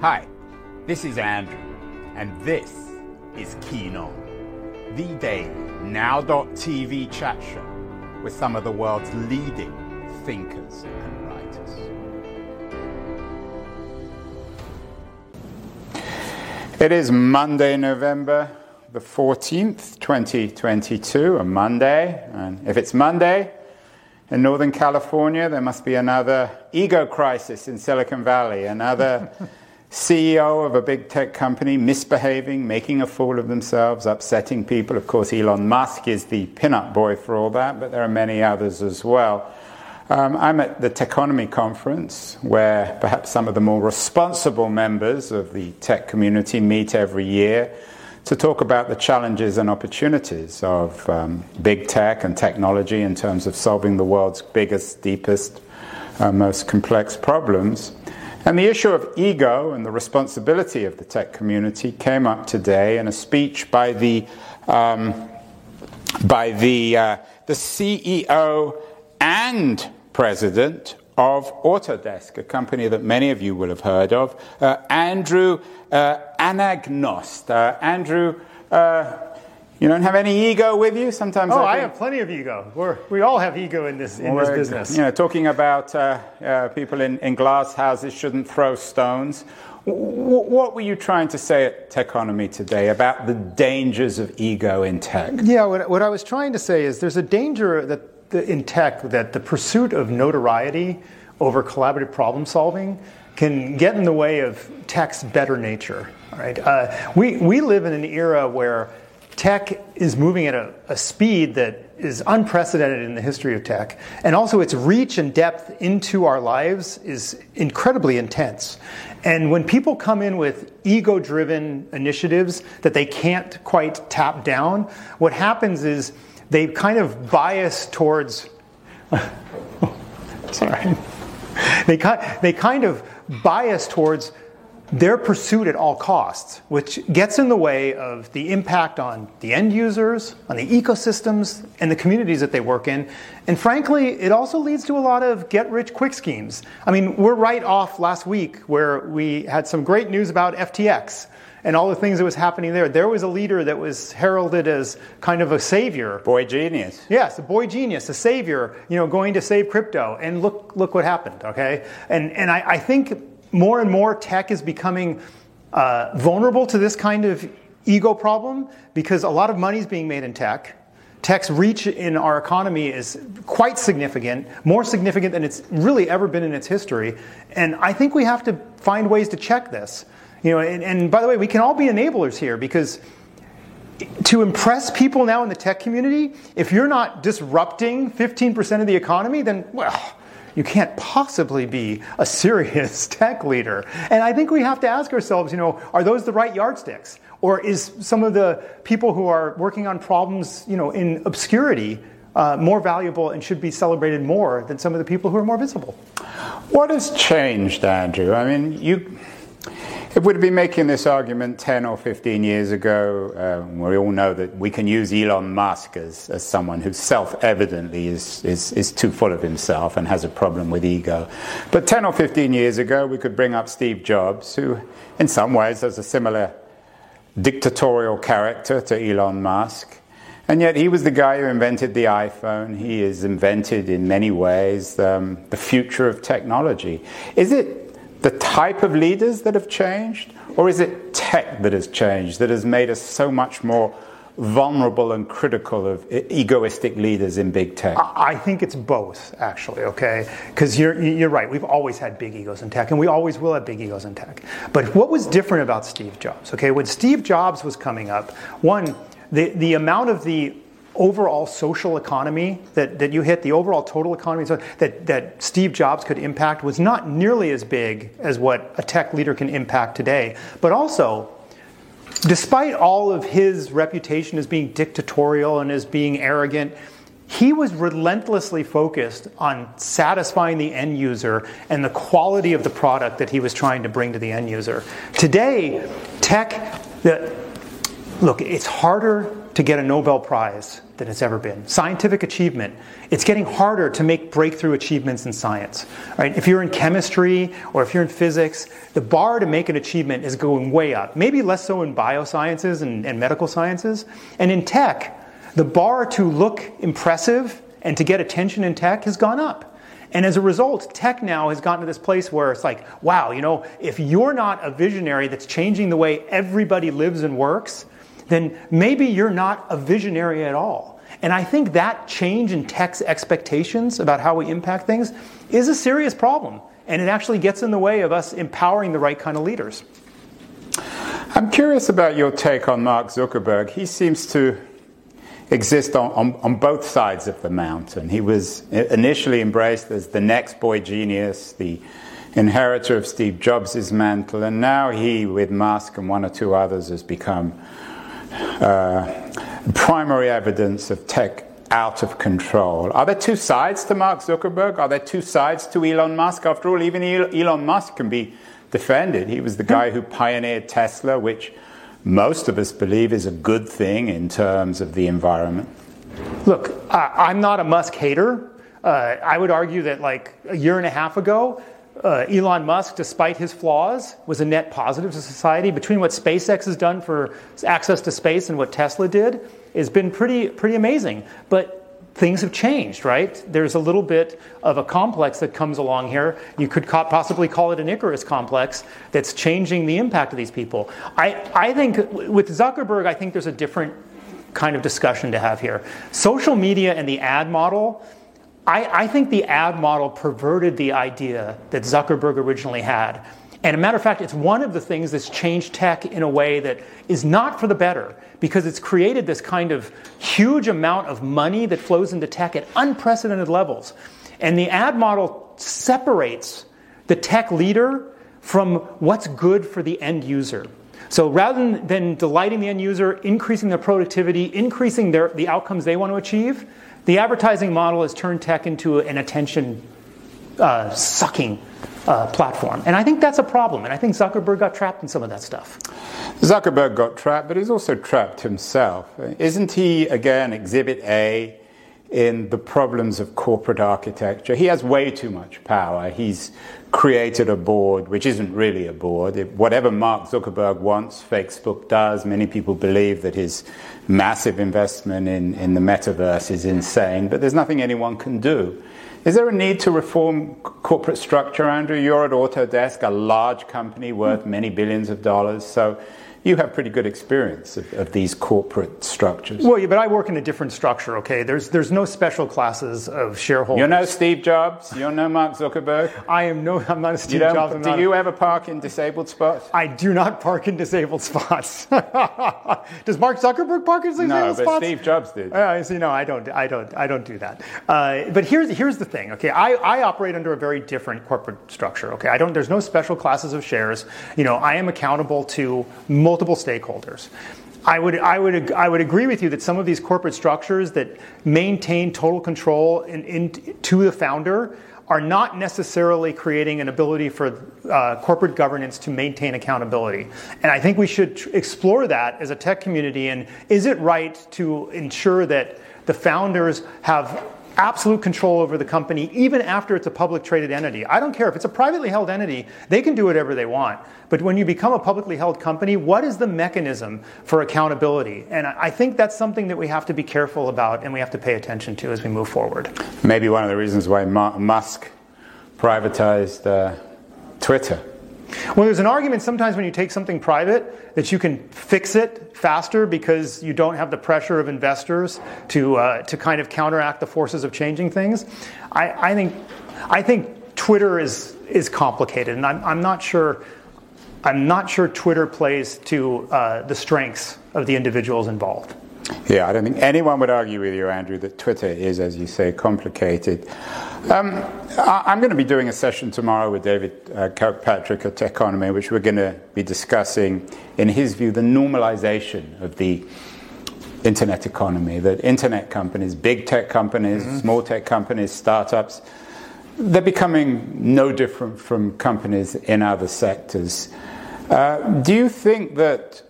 Hi, this is Andrew, and this is Keen On, the daily now.tv chat show with some of the world's leading thinkers and writers. It is Monday, November the 14th, 2022, a Monday. And if it's Monday in Northern California, there must be another ego crisis in Silicon Valley, another CEO of a big tech company misbehaving, making a fool of themselves, upsetting people. Of course, Elon Musk is the pin-up boy for all that, but there are many others as well. Um, I'm at the Techonomy conference, where perhaps some of the more responsible members of the tech community meet every year to talk about the challenges and opportunities of um, big tech and technology in terms of solving the world's biggest, deepest, uh, most complex problems. And the issue of ego and the responsibility of the tech community came up today in a speech by the um, by the uh, the CEO and president of Autodesk, a company that many of you will have heard of, uh, Andrew uh, Anagnost. Uh, Andrew, uh, you don't have any ego with you? Sometimes. Oh, I, I have plenty of ego. We're, we all have ego in this in this business. You know, talking about uh, uh, people in, in glass houses shouldn't throw stones. What were you trying to say at Techonomy today about the dangers of ego in tech? Yeah, what, what I was trying to say is there's a danger that the, in tech that the pursuit of notoriety over collaborative problem solving can get in the way of tech's better nature. Right? Uh, we, we live in an era where tech is moving at a, a, speed that is unprecedented in the history of tech. And also, its reach and depth into our lives is incredibly intense. And when people come in with ego driven initiatives that they can't quite tap down, what happens is they kind of bias towards. sorry. They, they kind of bias towards their pursuit at all costs, which gets in the way of the impact on the end users, on the ecosystems, and the communities that they work in. And frankly, it also leads to a lot of get rich quick schemes. I mean, we're right off last week where we had some great news about FTX and all the things that was happening there. There was a leader that was heralded as kind of a savior. Boy genius. Yes, a boy genius, a savior, you know, going to save crypto. And look, look what happened, okay? And, and I, I think more and more tech is becoming uh, vulnerable to this kind of ego problem because a lot of money is being made in tech. Tech's reach in our economy is quite significant, more significant than it's really ever been in its history. And I think we have to find ways to check this. You know, and, and by the way, we can all be enablers here because to impress people now in the tech community, if you're not disrupting 15% of the economy, then, well, you can't possibly be a serious tech leader. And I think we have to ask ourselves, you know, are those the right yardsticks? Or is some of the people who are working on problems, you know, in obscurity uh, more valuable and should be celebrated more than some of the people who are more visible? What has changed, Andrew? I mean, you if we'd been making this argument 10 or 15 years ago, uh, we all know that we can use Elon Musk as, as someone who self evidently is, is, is too full of himself and has a problem with ego. But 10 or 15 years ago, we could bring up Steve Jobs, who, in some ways, has a similar dictatorial character to Elon Musk. And yet, he was the guy who invented the iPhone. He has invented, in many ways, um, the future of technology. Is it the type of leaders that have changed? Or is it tech that has changed, that has made us so much more vulnerable and critical of egoistic leaders in big tech? I think it's both, actually, okay? Because you're, you're right, we've always had big egos in tech, and we always will have big egos in tech. But what was different about Steve Jobs, okay? When Steve Jobs was coming up, one, the, the amount of the overall social economy that, that you hit, the overall total economy that, that Steve Jobs could impact was not nearly as big as what a tech leader can impact today. But also, despite all of his reputation as being dictatorial and as being arrogant, he was relentlessly focused on satisfying the end user and the quality of the product that he was trying to bring to the end user. Today, tech, the, look, it's harder to get a Nobel Prize than it's ever been. Scientific achievement, it's getting harder to make breakthrough achievements in science. Right? If you're in chemistry or if you're in physics, the bar to make an achievement is going way up. Maybe less so in biosciences and, and medical sciences. And in tech, the bar to look impressive and to get attention in tech has gone up. And as a result, tech now has gotten to this place where it's like, wow, you know, if you're not a visionary that's changing the way everybody lives and works, then maybe you're not a visionary at all. And I think that change in tech's expectations about how we impact things is a serious problem. And it actually gets in the way of us empowering the right kind of leaders. I'm curious about your take on Mark Zuckerberg. He seems to exist on, on, on, both sides of the mountain. He was initially embraced as the next boy genius, the inheritor of Steve Jobs' mantle, and now he, with Musk and one or two others, has become uh, primary evidence of tech out of control. Are there two sides to Mark Zuckerberg? Are there two sides to Elon Musk? After all, even Elon Musk can be defended. He was the guy who pioneered Tesla, which most of us believe is a good thing in terms of the environment? Look, I'm not a Musk hater. Uh, I would argue that like a year and a half ago, uh, Elon Musk, despite his flaws, was a net positive to society. Between what SpaceX has done for access to space and what Tesla did, has been pretty pretty amazing. But things have changed, right? There's a little bit of a complex that comes along here. You could possibly call it an Icarus complex that's changing the impact of these people. I, I think with Zuckerberg, I think there's a different kind of discussion to have here. Social media and the ad model. I, I think the ad model perverted the idea that Zuckerberg originally had. And a matter of fact, it's one of the things that's changed tech in a way that is not for the better because it's created this kind of huge amount of money that flows into tech at unprecedented levels. And the ad model separates the tech leader from what's good for the end user. So rather than delighting the end user, increasing their productivity, increasing their, the outcomes they want to achieve, the advertising model has turned tech into an attention uh, sucking uh, platform. And I think that's a problem. And I think Zuckerberg got trapped in some of that stuff. Zuckerberg got trapped, but he's also trapped himself. Isn't he, again, exhibit A in the problems of corporate architecture? He has way too much power. He's created a board which isn't really a board. whatever Mark Zuckerberg wants, Facebook does. Many people believe that his massive investment in, in the metaverse is insane, but there's nothing anyone can do. Is there a need to reform corporate structure, Andrew? You're at Autodesk, a large company worth many billions of dollars. So you have pretty good experience of, of, these corporate structures. Well, yeah, but I work in a different structure. Okay, there's there's no special classes of shareholders. You're no Steve Jobs. You're no Mark Zuckerberg. I am no. I'm not a Steve Jobs. I'm do you ever park in disabled spots? I do not park in disabled spots. Does Mark Zuckerberg park in disabled no, spots? No, but Steve Jobs did. Uh, see, no, I don't. I don't. I don't do that. Uh, but here's here's the thing. Okay, I, I operate under a very different corporate structure. Okay, I don't. There's no special classes of shares. You know, I am accountable to multiple stakeholders. I would, I, would, I would agree with you that some of these corporate structures that maintain total control in, in, to the founder are not necessarily creating an ability for uh, corporate governance to maintain accountability. And I think we should tr- explore that as a tech community. And is it right to ensure that the founders have absolute control over the company even after it's a public traded entity. I don't care if it's a privately held entity, they can do whatever they want. But when you become a publicly held company, what is the mechanism for accountability? And I think that's something that we have to be careful about and we have to pay attention to as we move forward. Maybe one of the reasons why Musk privatized uh, Twitter well, there's an argument sometimes when you take something private that you can fix it faster because you don't have the pressure of investors to, uh, to kind of counteract the forces of changing things. I, I, think, I think Twitter is, is complicated, and I'm, I'm, not sure, I'm not sure Twitter plays to uh, the strengths of the individuals involved. Yeah, I don't think anyone would argue with you, Andrew, that Twitter is, as you say, complicated. Um, I, am going to be doing a session tomorrow with David uh, Kirkpatrick at Techonomy, which we're going to be discussing, in his view, the normalization of the internet economy. That internet companies, big tech companies, mm-hmm. small tech companies, startups, they're becoming no different from companies in other sectors. Uh, do you think that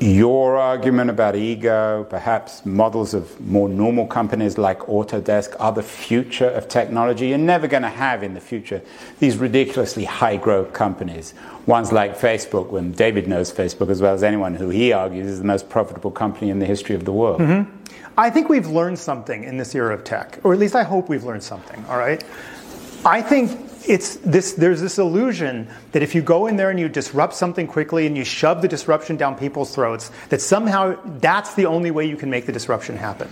your argument about ego, perhaps models of more normal companies like Autodesk are the future of technology. You're never going to have in the future these ridiculously high growth companies. Ones like Facebook, when David knows Facebook as well as anyone, who he argues is the most profitable company in the history of the world. Mm-hmm. I think we've learned something in this era of tech, or at least I hope we've learned something, all right? I think it's this, there's this illusion that if you go in there and you disrupt something quickly and you shove the disruption down people's throats, that somehow that's the only way you can make the disruption happen.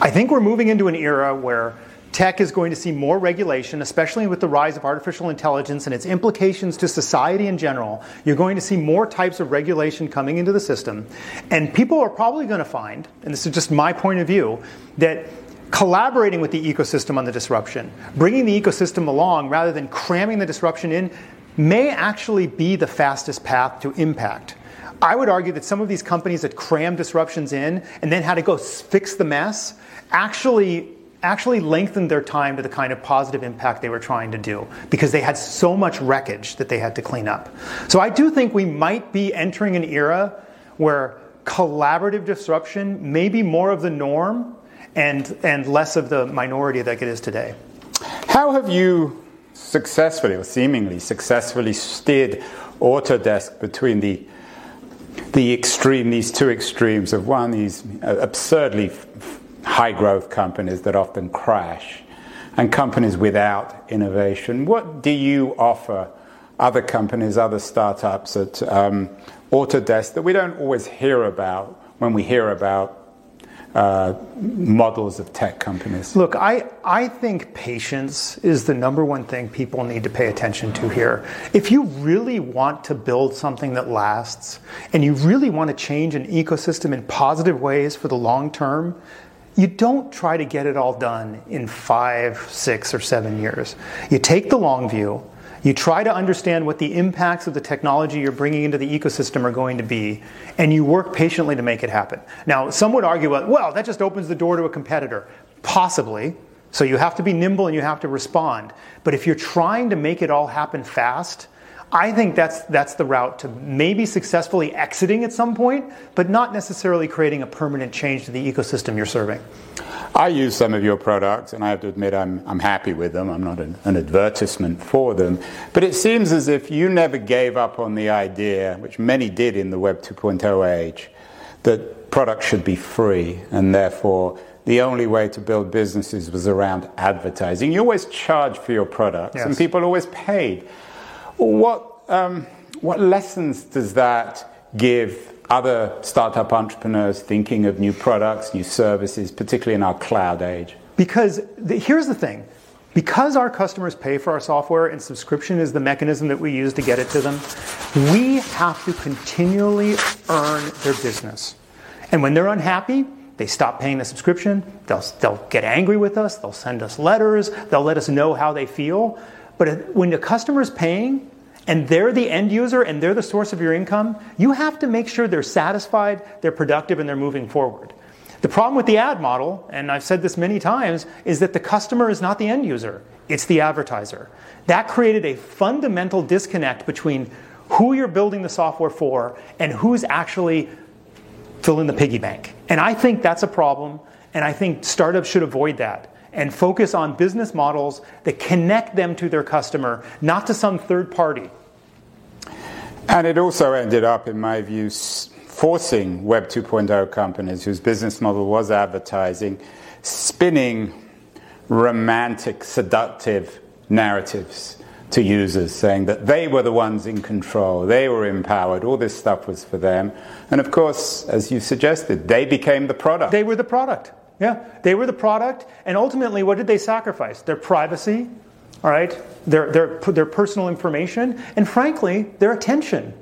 I think we're moving into an era where tech is going to see more regulation, especially with the rise of artificial intelligence and its implications to society in general. You're going to see more types of regulation coming into the system. And people are probably going to find, and this is just my point of view, that collaborating with the ecosystem on the disruption, bringing the ecosystem along rather than cramming the disruption in, may actually be the fastest path to impact. I would argue that some of these companies that cram disruptions in and then had to go fix the mess actually actually lengthened their time to the kind of positive impact they were trying to do because they had so much wreckage that they had to clean up. So I do think we might be entering an era where collaborative disruption may be more of the norm and, and less of the minority that it is today. How have you successfully, or seemingly successfully, steered Autodesk between the the extreme, these two extremes of one, these absurdly high growth companies that often crash, and companies without innovation. What do you offer other companies, other startups at um, Autodesk that we don't always hear about when we hear about uh, models of tech companies? Look, I, I think patience is the number one thing people need to pay attention to here. If you really want to build something that lasts and you really want to change an ecosystem in positive ways for the long term, you don't try to get it all done in five, six, or seven years. You take the long view you try to understand what the impacts of the technology you're bringing into the ecosystem are going to be, and you work patiently to make it happen. Now, some would argue, well, that just opens the door to a competitor. Possibly. So you have to be nimble and you have to respond. But if you're trying to make it all happen fast, I think that's, that's the route to maybe successfully exiting at some point, but not necessarily creating a permanent change to the ecosystem you're serving. I use some of your products, and I have to admit I'm, I'm happy with them. I'm not an, an, advertisement for them. But it seems as if you never gave up on the idea, which many did in the Web 2.0 age, that products should be free, and therefore the only way to build businesses was around advertising. You always charged for your products, yes. and people always paid. What, um, what lessons does that give other startup entrepreneurs thinking of new products, new services, particularly in our cloud age? Because the, here's the thing because our customers pay for our software and subscription is the mechanism that we use to get it to them, we have to continually earn their business. And when they're unhappy, they stop paying the subscription, they'll, they'll get angry with us, they'll send us letters, they'll let us know how they feel. But when the customer is paying, and they're the end user and they're the source of your income, you have to make sure they're satisfied, they're productive, and they're moving forward. The problem with the ad model, and I've said this many times, is that the customer is not the end user, it's the advertiser. That created a fundamental disconnect between who you're building the software for and who's actually filling the piggy bank. And I think that's a problem, and I think startups should avoid that and focus on business models that connect them to their customer, not to some third party. And it also ended up, in my view, forcing Web 2.0 companies whose business model was advertising, spinning romantic, seductive narratives to users, saying that they were the ones in control, they were empowered, all this stuff was for them. And of course, as you suggested, they became the product. They were the product. Yeah, they were the product, and ultimately, what did they sacrifice? Their privacy, all right, their, their, their personal information, and frankly, their attention.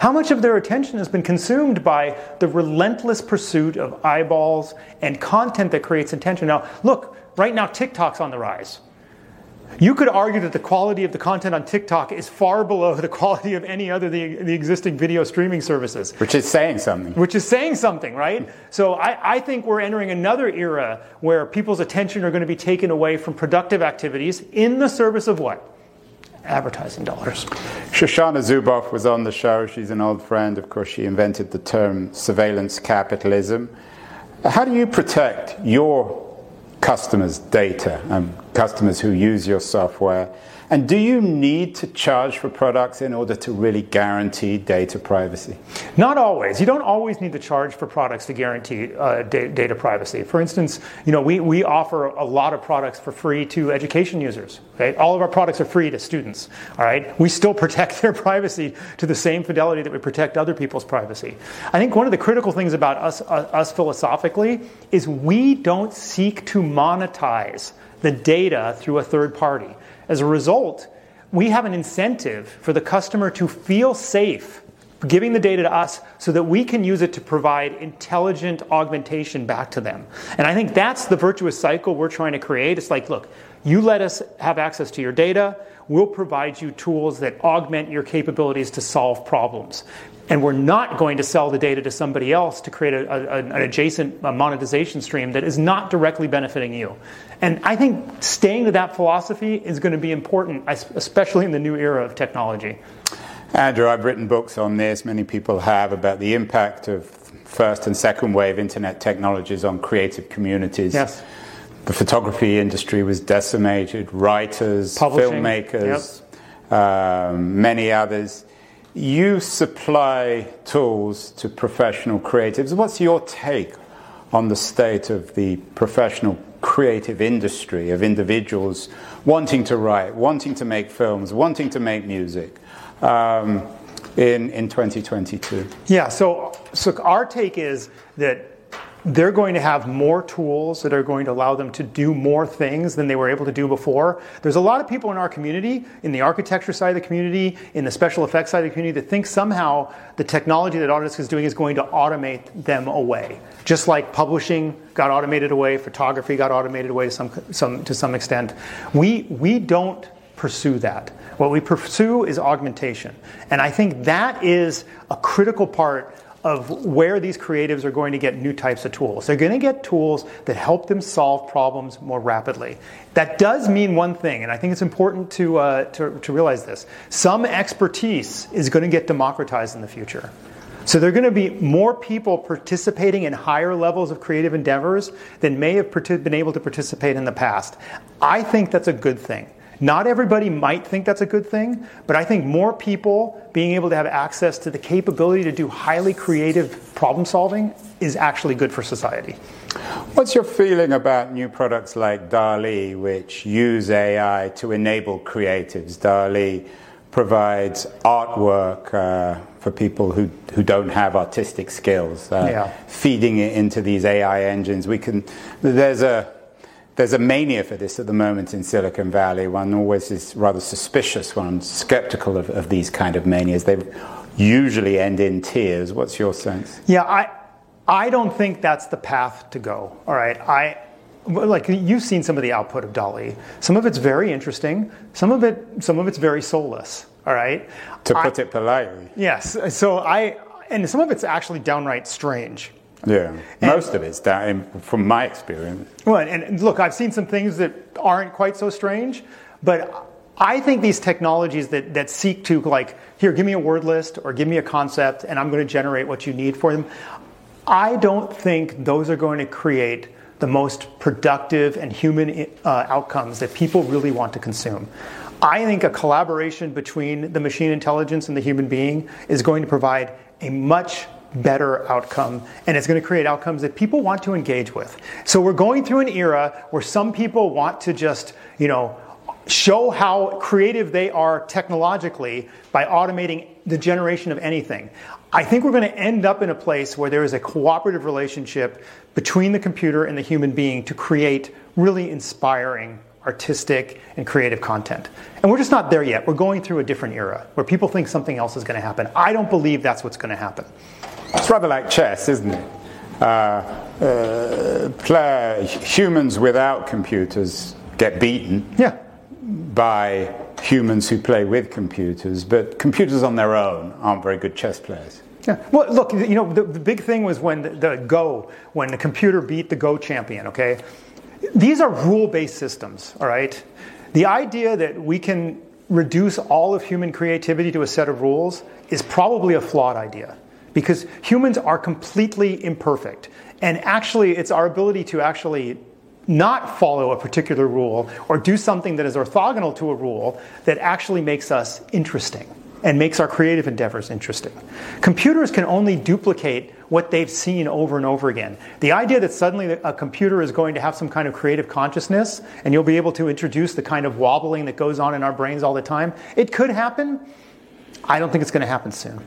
How much of their attention has been consumed by the relentless pursuit of eyeballs and content that creates attention? Now, look, right now, TikTok's on the rise. You could argue that the quality of the content on TikTok is far below the quality of any other the, the existing video streaming services. Which is saying something. Which is saying something, right? So I, I think we're entering another era where people's attention are going to be taken away from productive activities in the service of what? advertising dollars. Shoshana Zuboff was on the show. She's an old friend. Of course, she invented the term surveillance capitalism. How do you protect your customers' data and customers who use your software? And do you need to charge for products in order to really guarantee data privacy? Not always. You don't always need to charge for products to guarantee uh, da- data privacy. For instance, you know, we, we offer a lot of products for free to education users. Okay? All of our products are free to students. All right? We still protect their privacy to the same fidelity that we protect other people's privacy. I think one of the critical things about us, uh, us philosophically is we don't seek to monetize the data through a third party. As a result, we have an incentive for the customer to feel safe giving the data to us so that we can use it to provide intelligent augmentation back to them. And I think that's the virtuous cycle we're trying to create. It's like, look, you let us have access to your data, we'll provide you tools that augment your capabilities to solve problems and we're not going to sell the data to somebody else to create a, a, an adjacent monetization stream that is not directly benefiting you. And I think staying to that philosophy is going to be important, especially in the new era of technology. Andrew, I've written books on this, many people have, about the impact of first and second wave internet technologies on creative communities. Yes. The photography industry was decimated, writers, Publishing. filmmakers, yep. um, many others. You supply tools to professional creatives. What's your take on the state of the professional creative industry of individuals wanting to write, wanting to make films, wanting to make music um, in, in 2022? Yeah, so, so our take is that they're going to have more tools that are going to allow them to do more things than they were able to do before. There's a lot of people in our community, in the architecture side of the community, in the special effects side of the community, that think somehow the technology that Autodesk is doing is going to automate them away. Just like publishing got automated away, photography got automated away to some, some, to some extent. We, we don't pursue that. What we pursue is augmentation. And I think that is a critical part of where these creatives are going to get new types of tools. They're going to get tools that help them solve problems more rapidly. That does mean one thing, and I think it's important to, uh, to, to realize this. Some expertise is going to get democratized in the future. So there are going to be more people participating in higher levels of creative endeavors than may have been able to participate in the past. I think that's a good thing. Not everybody might think that's a good thing, but I think more people being able to have access to the capability to do highly creative problem solving is actually good for society. What's your feeling about new products like DALL-E, which use AI to enable creatives? DALL-E provides artwork uh, for people who, who don't have artistic skills, uh, yeah. feeding it into these AI engines. We can, there's a there's a mania for this at the moment in Silicon Valley. One always is rather suspicious, one skeptical of, of these kind of manias. They usually end in tears. What's your sense? Yeah, I, I don't think that's the path to go. All right, I like you've seen some of the output of DALL-E. Some of it's very interesting. Some of it, some of it's very soulless. All right, to put I, it politely. Yes. So I, and some of it's actually downright strange. Yeah, most of it's that, from my experience. Well, and look, I've seen some things that aren't quite so strange, but I think these technologies that, that seek to, like, here, give me a word list or give me a concept, and I'm going to generate what you need for them. I don't think those are going to create the most productive and human uh, outcomes that people really want to consume. I think a collaboration between the machine intelligence and the human being is going to provide a much better outcome and it's going to create outcomes that people want to engage with. So we're going through an era where some people want to just, you know, show how creative they are technologically by automating the generation of anything. I think we're going to end up in a place where there is a cooperative relationship between the computer and the human being to create really inspiring artistic and creative content. And we're just not there yet. We're going through a different era where people think something else is going to happen. I don't believe that's what's going to happen. It's rather like chess, isn't it? Uh, uh, play, humans without computers get beaten yeah. by humans who play with computers, but computers on their own aren't very good chess players. Yeah. Well, look, you know, the, the big thing was when the, the, Go, when the computer beat the Go champion, okay? These are rule based systems, all right? The idea that we can reduce all of human creativity to a set of rules is probably a flawed idea because humans are completely imperfect. And actually, it's our ability to actually not follow a particular rule or do something that is orthogonal to a rule that actually makes us interesting and makes our creative endeavors interesting. Computers can only duplicate what they've seen over and over again. The idea that suddenly a computer is going to have some kind of creative consciousness and you'll be able to introduce the kind of wobbling that goes on in our brains all the time, it could happen. I don't think it's going to happen soon.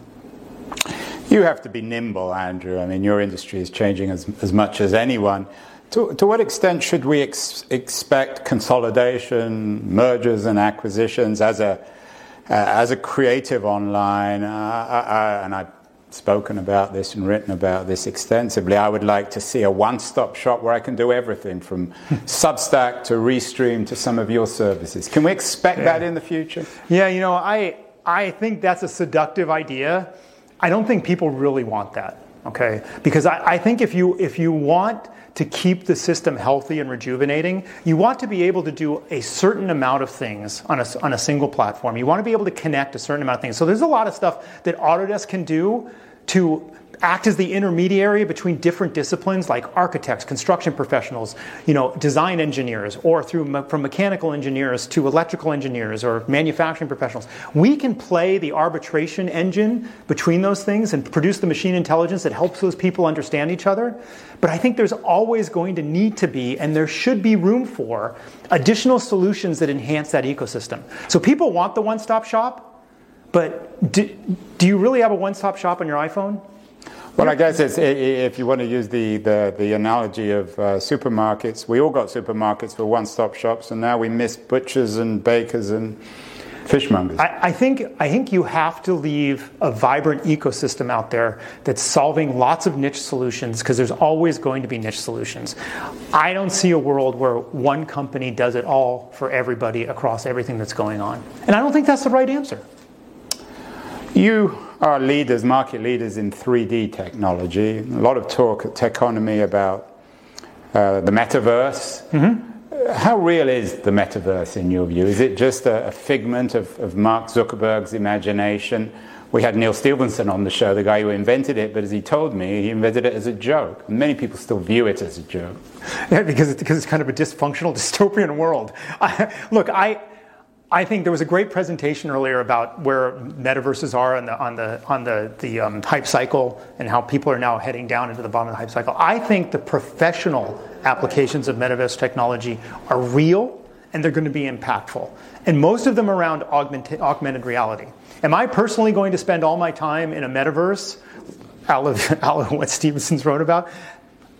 You have to be nimble, Andrew. I mean, your industry is changing as, as much as anyone. To, to what extent should we ex- expect consolidation, mergers, and acquisitions as a uh, as a creative online, uh, I, I, and I've spoken about this and written about this extensively, I would like to see a one stop shop where I can do everything from Substack to Restream to some of your services. Can we expect yeah. that in the future? Yeah, you know, I, I think that's a seductive idea. I don't think people really want that okay because I, I, think if you if you want to keep the system healthy and rejuvenating, you want to be able to do a certain amount of things on a, on a single platform. You want to be able to connect a certain amount of things. So there's a lot of stuff that Autodesk can do to act as the intermediary between different disciplines like architects, construction professionals, you know, design engineers, or through me- from mechanical engineers to electrical engineers or manufacturing professionals. We can play the arbitration engine between those things and produce the machine intelligence that helps those people understand each other. But I think there's always going to need to be, and there should be room for, additional solutions that enhance that ecosystem. So people want the one stop shop, but do, do you really have a one stop shop on your iPhone? Well, I guess it's, if you want to use the, the, the analogy of uh, supermarkets, we all got supermarkets for one stop shops, and now we miss butchers and bakers and fishmongers. I, I, think, I think you have to leave a vibrant ecosystem out there that's solving lots of niche solutions because there's always going to be niche solutions. I don't see a world where one company does it all for everybody across everything that's going on. And I don't think that's the right answer. You are leaders, market leaders in 3D technology. A lot of talk at Techonomy about uh, the metaverse. Mm-hmm. How real is the metaverse in your view? Is it just a, a figment of, of, Mark Zuckerberg's imagination? We had Neal Stephenson on the show, the guy who invented it, but as he told me, he invented it as a joke. Many people still view it as a joke. Yeah, because, it's, because it's kind of a dysfunctional, dystopian world. I, look, I, I think there was a great presentation earlier about where metaverses are on the on the on the the um, hype cycle and how people are now heading down into the bottom of the hype cycle. I think the professional applications of metaverse technology are real and they're going to be impactful, and most of them around augmented augmented reality. Am I personally going to spend all my time in a metaverse? Out of, out of what Stephenson's wrote about?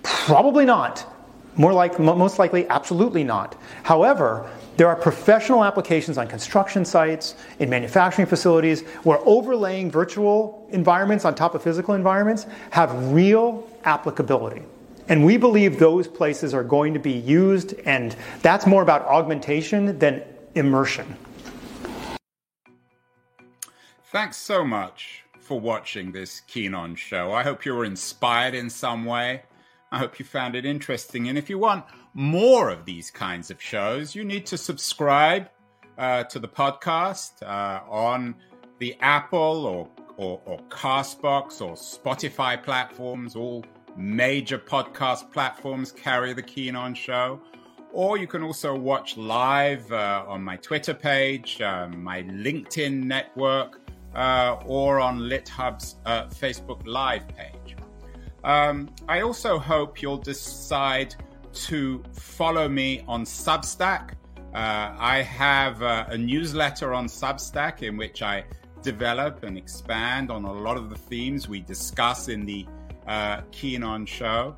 Probably not. More like, most likely, absolutely not. However, there are professional applications on construction sites, in manufacturing facilities, where overlaying virtual environments on top of physical environments have real applicability. And we believe those places are going to be used, and that's more about augmentation than immersion. Thanks so much for watching this Keen On show. I hope you were inspired in some way. I hope you found it interesting. And if you want more of these kinds of shows, you need to subscribe uh, to the podcast uh, on the Apple or, or, or Castbox or Spotify platforms. All major podcast platforms carry the Keen On Show. Or you can also watch live uh, on my Twitter page, um, my LinkedIn network, uh, or on LitHub's uh, Facebook Live page. Um, I also hope you'll decide to follow me on Substack. Uh, I have uh, a newsletter on Substack in which I develop and expand on a lot of the themes we discuss in the uh, Keen On show.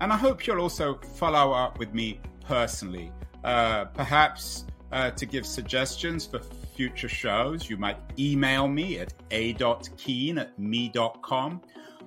And I hope you'll also follow up with me personally. Uh, perhaps uh, to give suggestions for future shows, you might email me at a.keen at me.com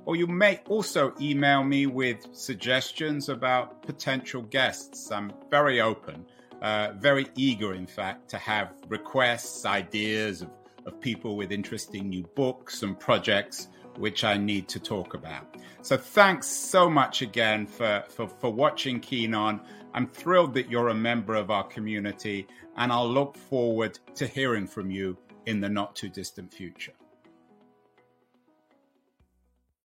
or you may also email me with suggestions about potential guests. I'm very open, uh, very eager, in fact, to have requests, ideas of, of people with interesting new books and projects which I need to talk about. So thanks so much again for, for, for watching Keen On. I'm thrilled that you're a member of our community, and I'll look forward to hearing from you in the not too distant future.